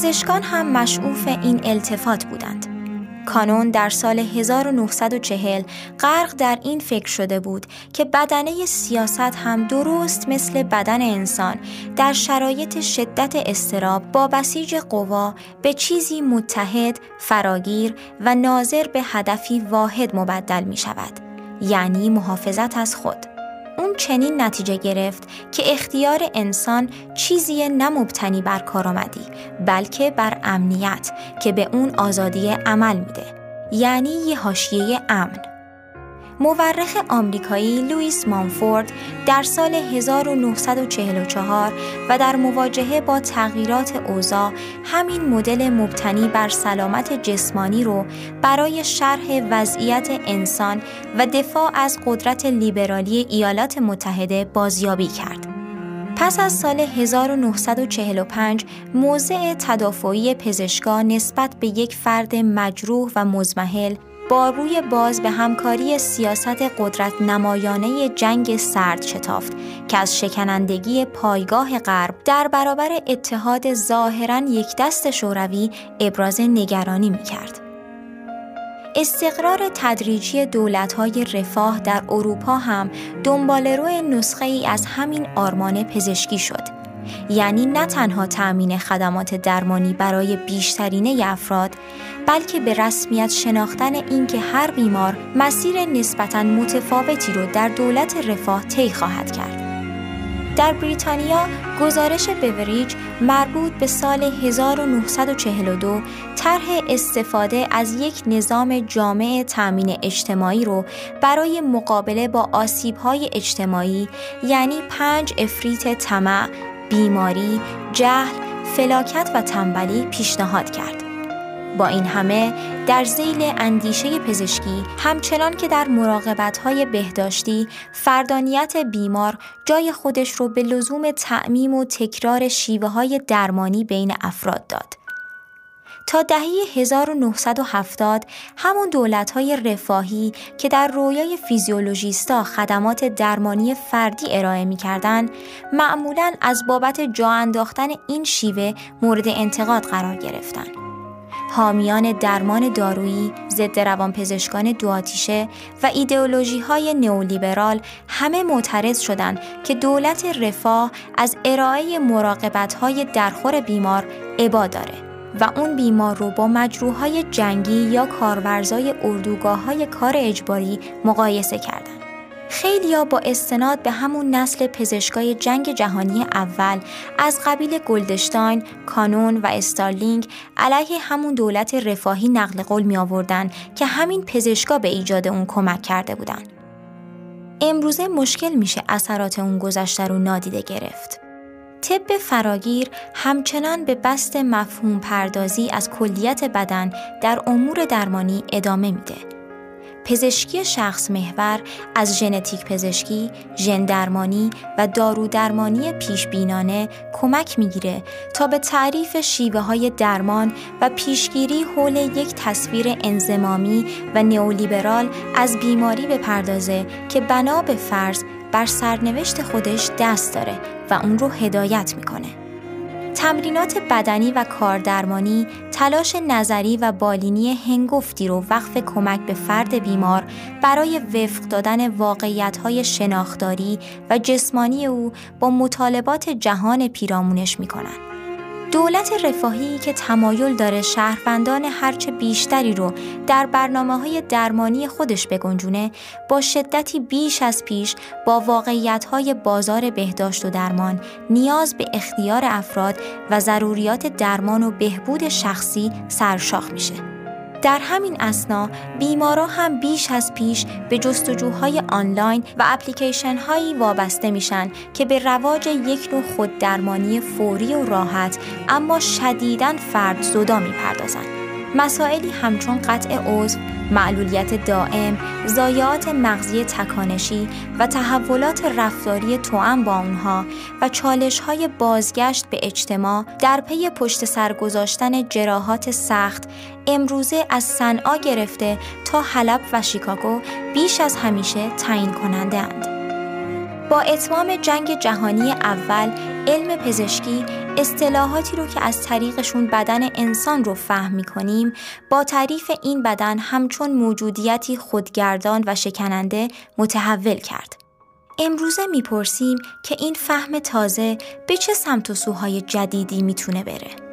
پزشکان هم مشعوف این التفات بودند. کانون در سال 1940 غرق در این فکر شده بود که بدنه سیاست هم درست مثل بدن انسان در شرایط شدت استراب با بسیج قوا به چیزی متحد، فراگیر و ناظر به هدفی واحد مبدل می شود. یعنی محافظت از خود. اون چنین نتیجه گرفت که اختیار انسان چیزی نمبتنی بر کارآمدی بلکه بر امنیت که به اون آزادی عمل میده. یعنی یه حاشیه امن. مورخ آمریکایی لوئیس مانفورد در سال 1944 و در مواجهه با تغییرات اوضاع همین مدل مبتنی بر سلامت جسمانی رو برای شرح وضعیت انسان و دفاع از قدرت لیبرالی ایالات متحده بازیابی کرد. پس از سال 1945 موضع تدافعی پزشکا نسبت به یک فرد مجروح و مزمحل با روی باز به همکاری سیاست قدرت نمایانه جنگ سرد شتافت که از شکنندگی پایگاه غرب در برابر اتحاد ظاهرا یک دست شوروی ابراز نگرانی می کرد. استقرار تدریجی دولت‌های رفاه در اروپا هم دنبالرو نسخه ای از همین آرمان پزشکی شد. یعنی نه تنها تأمین خدمات درمانی برای بیشترینه افراد بلکه به رسمیت شناختن اینکه هر بیمار مسیر نسبتا متفاوتی رو در دولت رفاه طی خواهد کرد. در بریتانیا گزارش بوریج مربوط به سال 1942 طرح استفاده از یک نظام جامع تأمین اجتماعی رو برای مقابله با آسیب‌های اجتماعی یعنی پنج افریت طمع، بیماری، جهل، فلاکت و تنبلی پیشنهاد کرد. با این همه در زیل اندیشه پزشکی همچنان که در مراقبت‌های بهداشتی فردانیت بیمار جای خودش رو به لزوم تعمیم و تکرار شیوه های درمانی بین افراد داد. تا دهه 1970 همون دولت‌های رفاهی که در رویای فیزیولوژیستا خدمات درمانی فردی ارائه می‌کردند، معمولاً از بابت جا انداختن این شیوه مورد انتقاد قرار گرفتند. حامیان درمان دارویی، ضد روانپزشکان دوآتیشه و ایدئولوژی های نئولیبرال همه معترض شدند که دولت رفاه از ارائه مراقبت های درخور بیمار عبا داره و اون بیمار رو با مجروح جنگی یا کارورزای اردوگاه های کار اجباری مقایسه کردند. خیلیا با استناد به همون نسل پزشکای جنگ جهانی اول از قبیل گلدشتاین، کانون و استارلینگ علیه همون دولت رفاهی نقل قول می آوردن که همین پزشکا به ایجاد اون کمک کرده بودن. امروزه مشکل میشه اثرات اون گذشته رو نادیده گرفت. طب فراگیر همچنان به بست مفهوم پردازی از کلیت بدن در امور درمانی ادامه میده. پزشکی شخص محور از ژنتیک پزشکی، ژن درمانی و دارو درمانی پیش بینانه کمک می‌گیره تا به تعریف شیوه های درمان و پیشگیری حول یک تصویر انزمامی و نئولیبرال از بیماری بپردازه که بنا به فرض بر سرنوشت خودش دست داره و اون رو هدایت می‌کنه. تمرینات بدنی و کاردرمانی تلاش نظری و بالینی هنگفتی رو وقف کمک به فرد بیمار برای وفق دادن واقعیت‌های شناختاری و جسمانی او با مطالبات جهان پیرامونش می‌کنند. دولت رفاهی که تمایل داره شهروندان هرچه بیشتری رو در برنامه های درمانی خودش بگنجونه با شدتی بیش از پیش با واقعیت های بازار بهداشت و درمان نیاز به اختیار افراد و ضروریات درمان و بهبود شخصی سرشاخ میشه. در همین اسنا بیمارا هم بیش از پیش به جستجوهای آنلاین و اپلیکیشن هایی وابسته میشن که به رواج یک نوع خوددرمانی فوری و راحت اما شدیداً فرد زدا می‌پردازند. مسائلی همچون قطع عضو، معلولیت دائم، زایات مغزی تکانشی و تحولات رفتاری توأم با اونها و چالش های بازگشت به اجتماع در پی پشت سر گذاشتن جراحات سخت امروزه از صنعا گرفته تا حلب و شیکاگو بیش از همیشه تعیین کننده اند. با اتمام جنگ جهانی اول علم پزشکی اصطلاحاتی رو که از طریقشون بدن انسان رو فهم می کنیم با تعریف این بدن همچون موجودیتی خودگردان و شکننده متحول کرد. امروزه می‌پرسیم که این فهم تازه به چه سمت و سوهای جدیدی می‌تونه بره؟